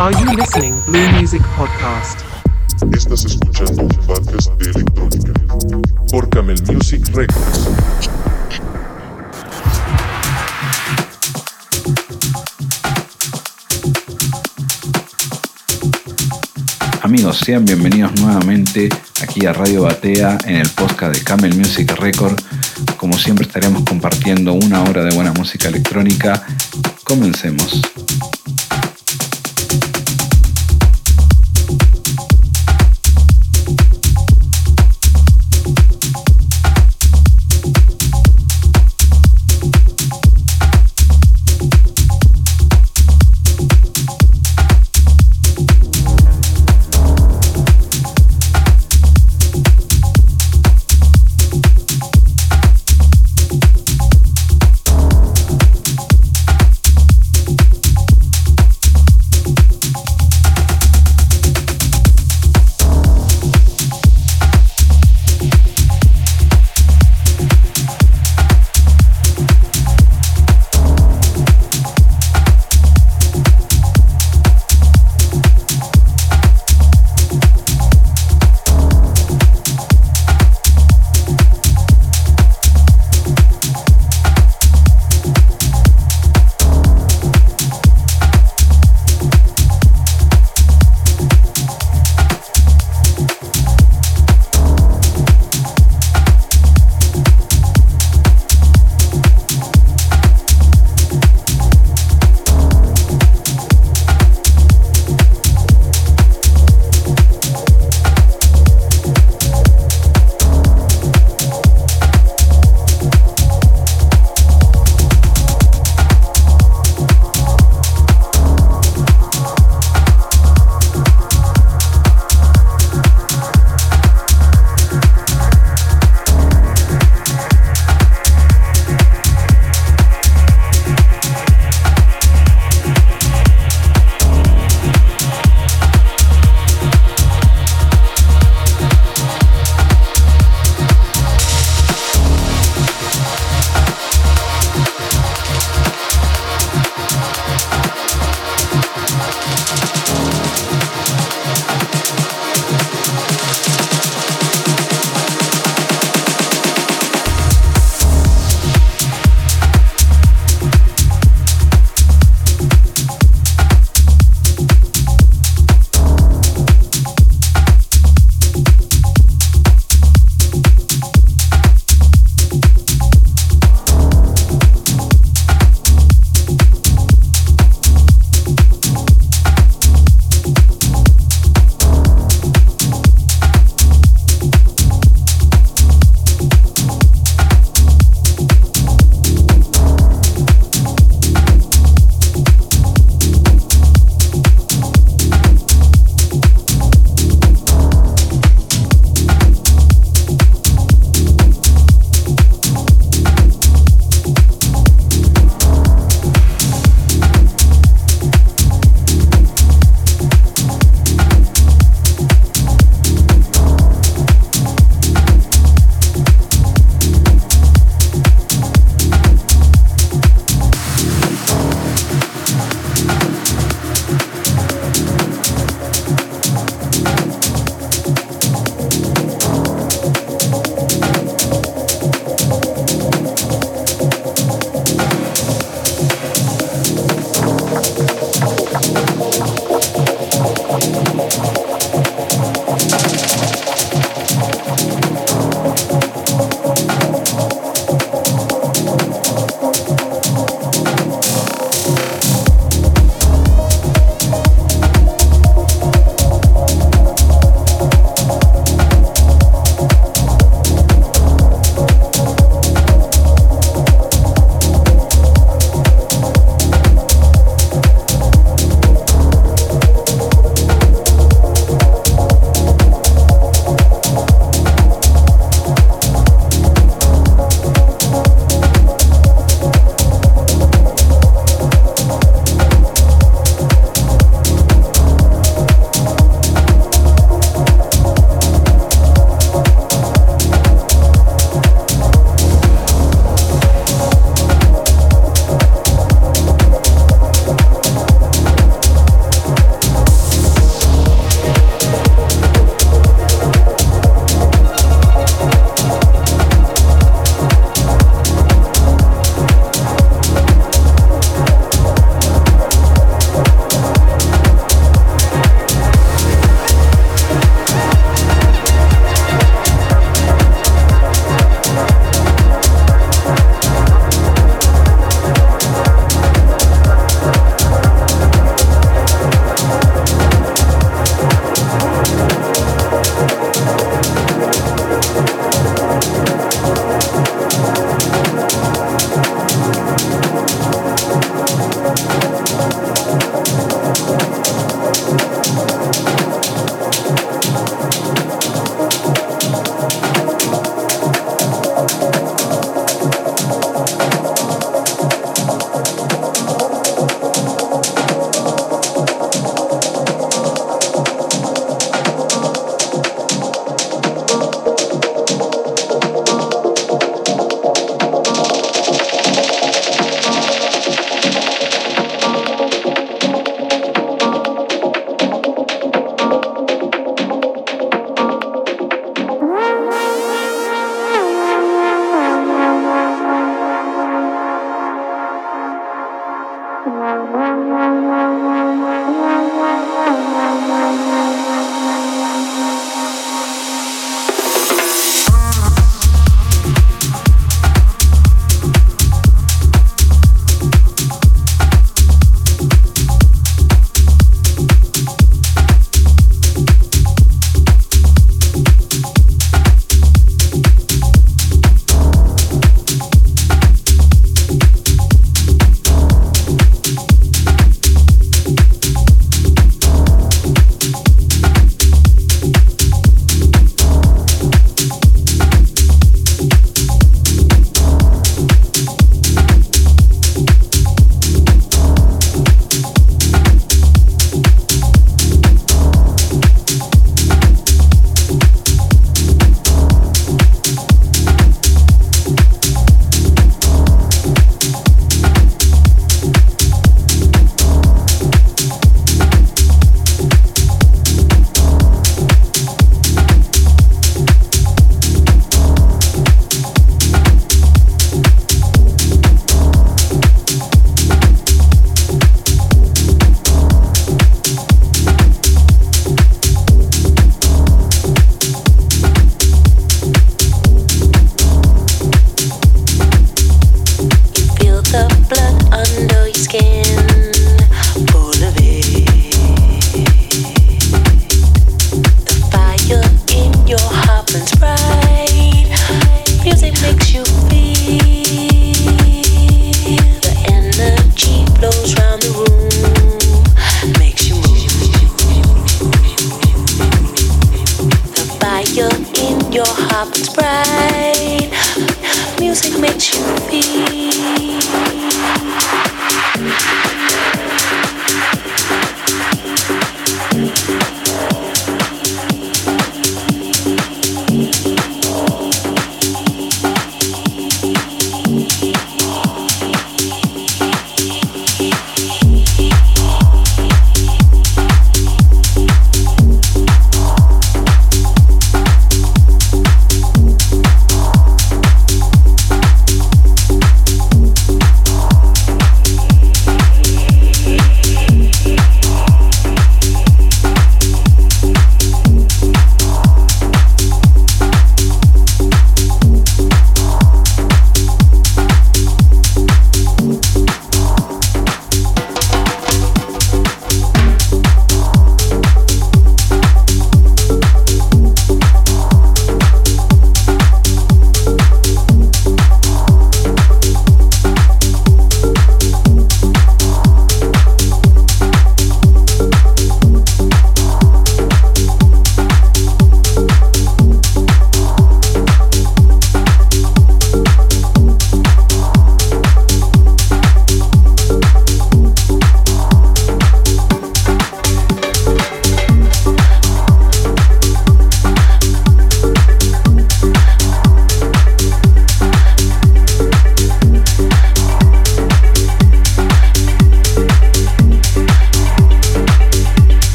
Are you listening Blue Music Podcast? Estás escuchando un podcast de electrónica por Camel Music Records. Amigos, sean bienvenidos nuevamente aquí a Radio Batea en el podcast de Camel Music Record. Como siempre estaremos compartiendo una hora de buena música electrónica. Comencemos.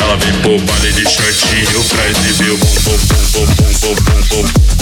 Ela vem bobada de shortinho. Traz de meu, bom, bom, bom, bom, bom, bom, bom.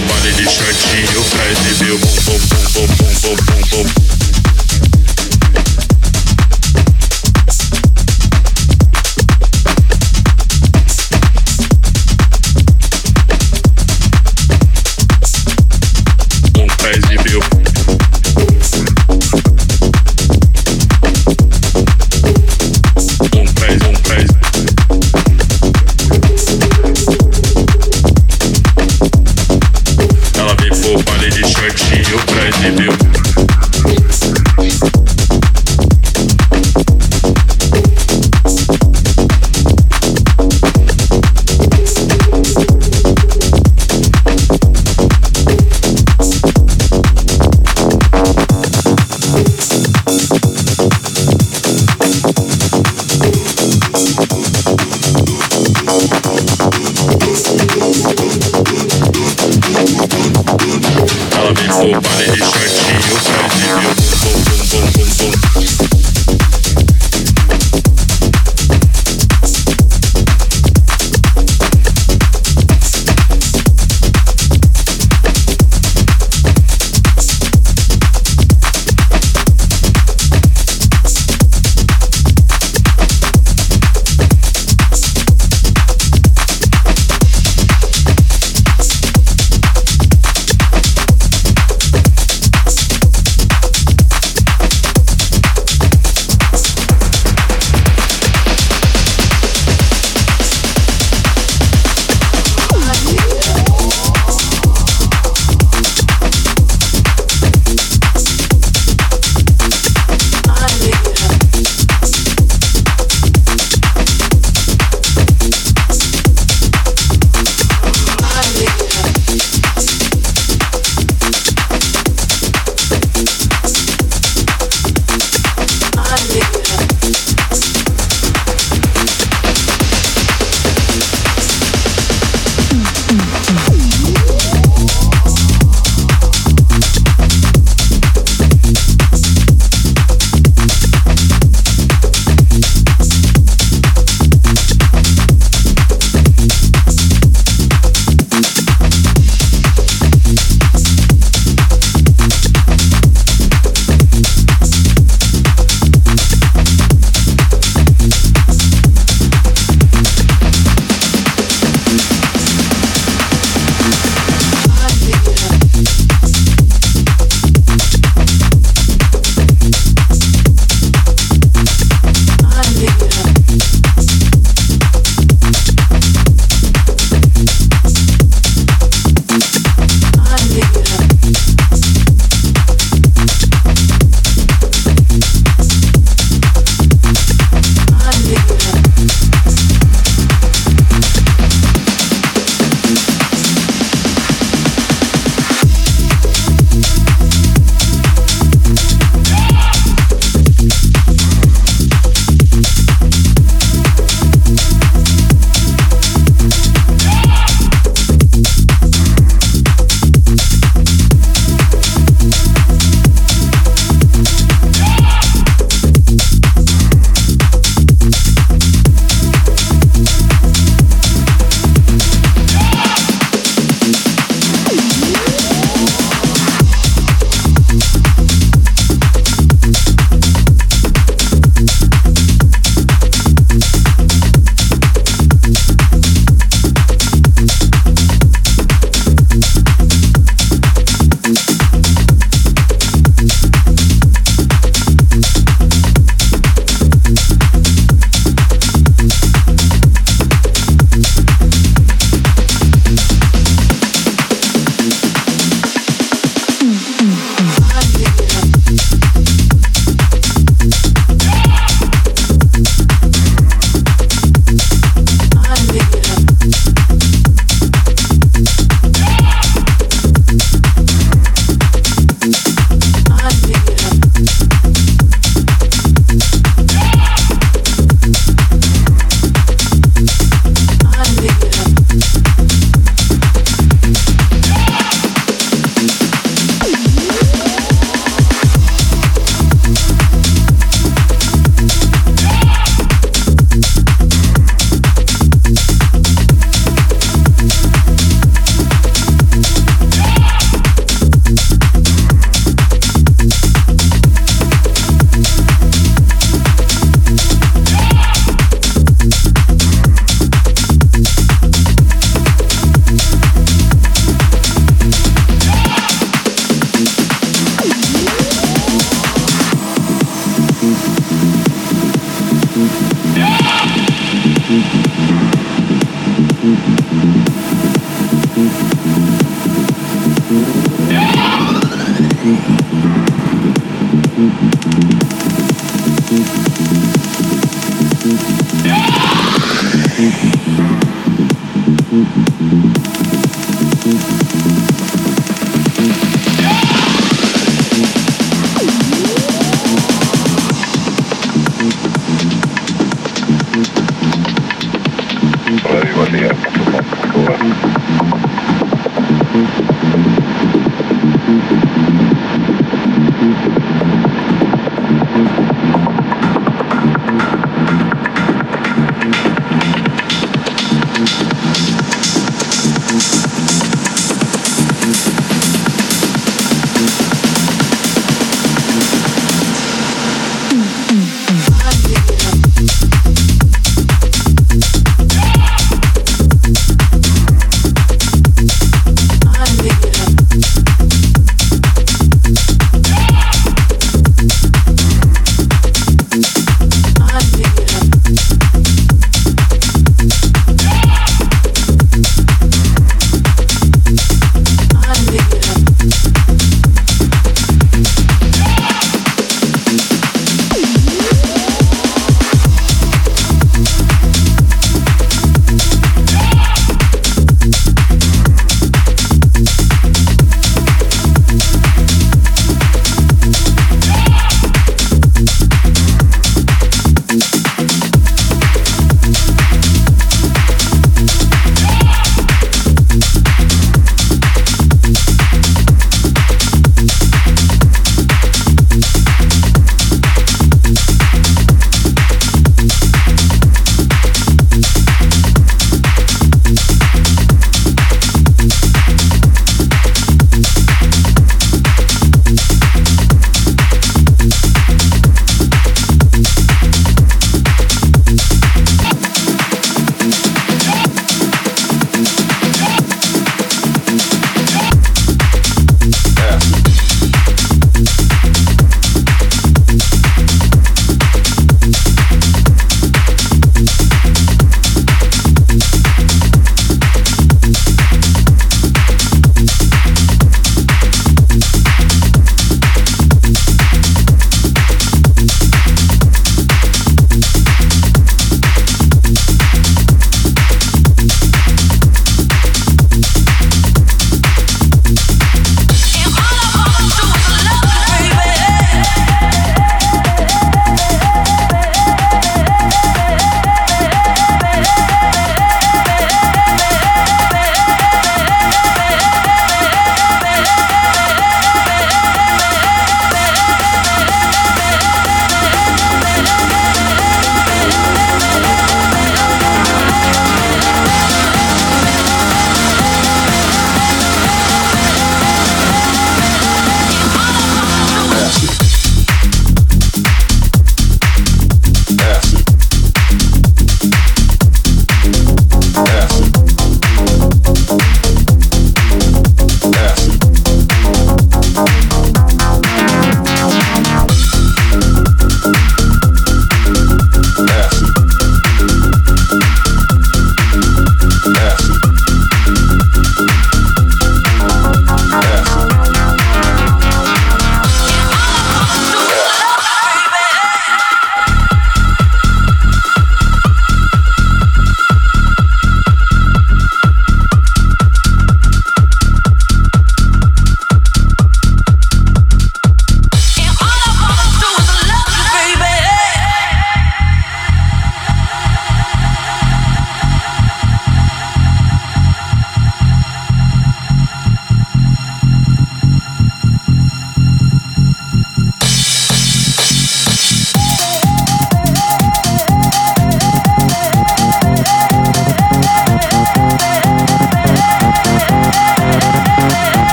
baile de shortinho pra exibir o bum bum bum bum bum bum bum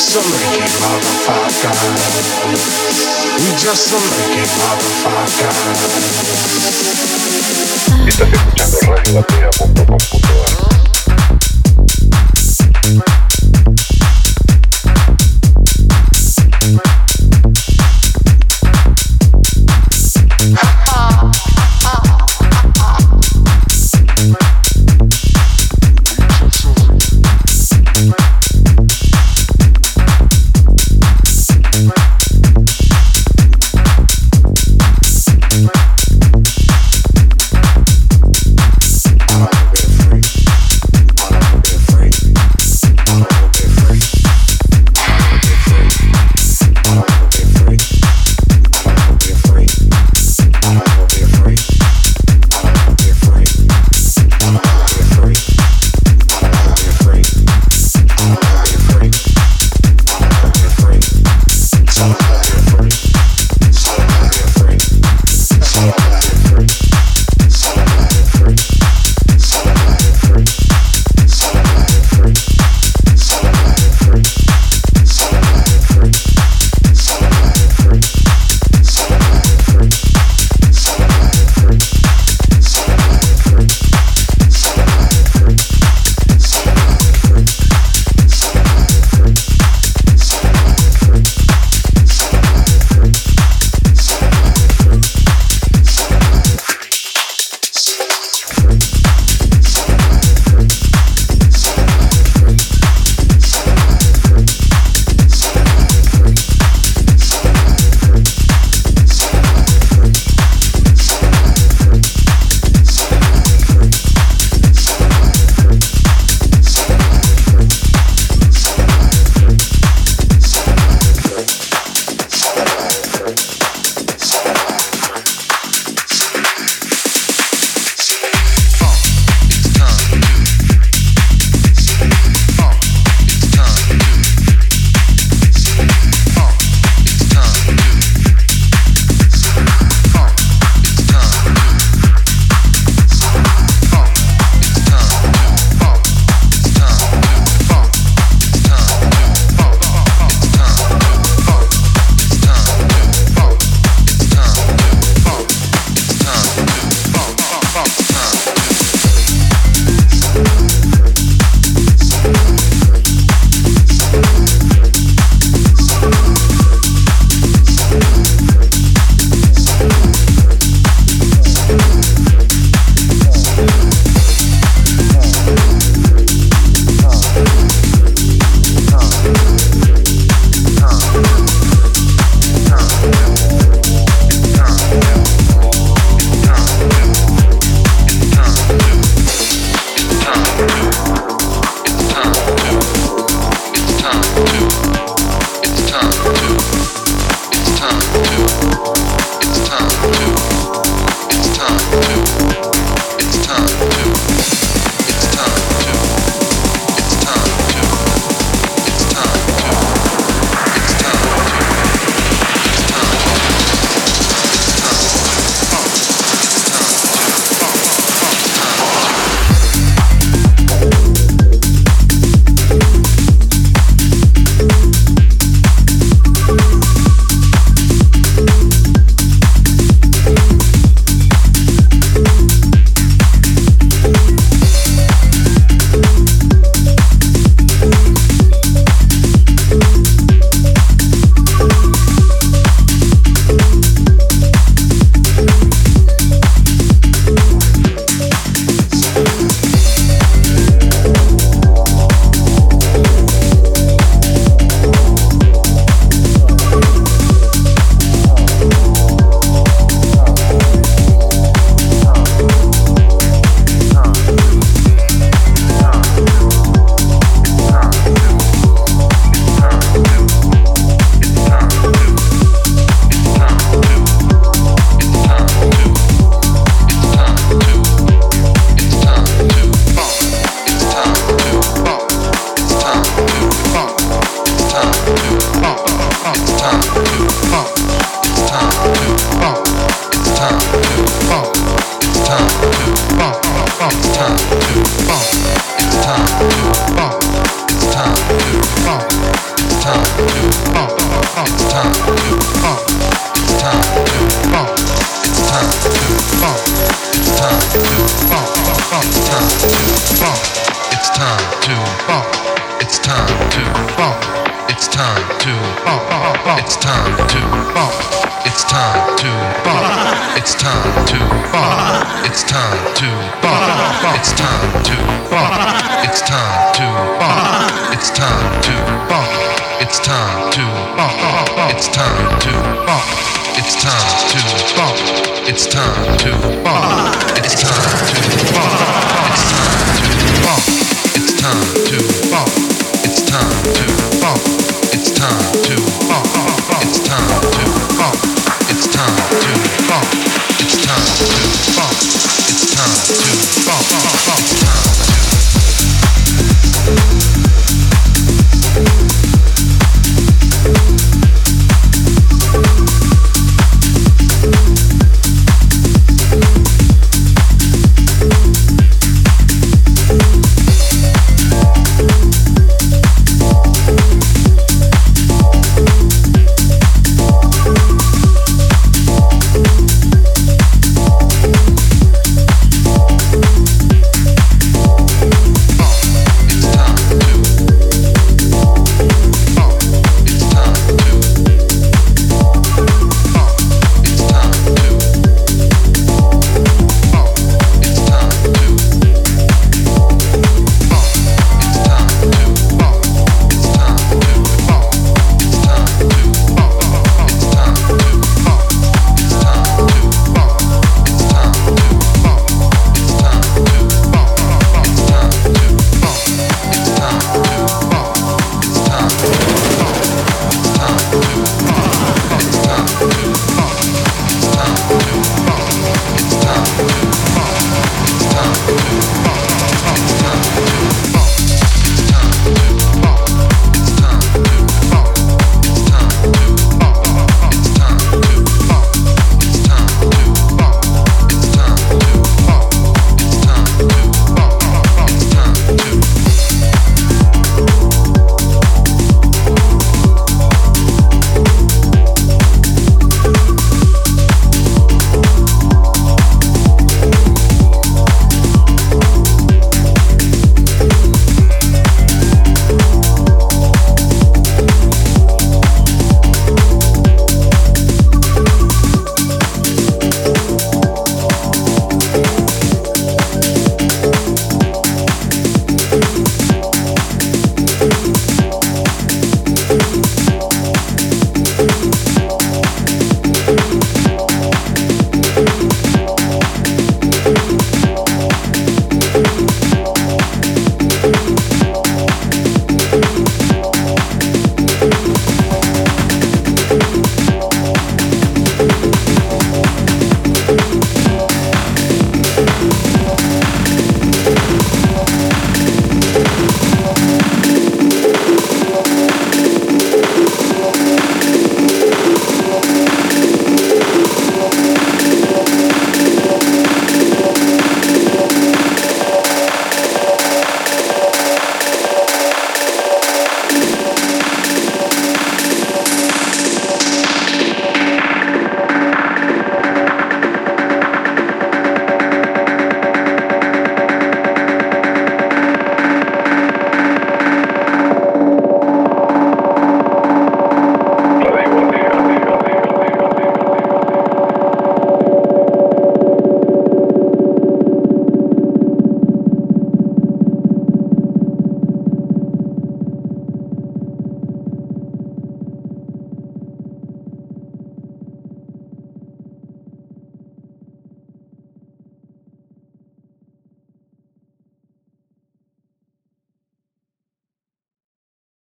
just some wicked motherfucker. You just some wicked motherfucker. Estás escuchando radio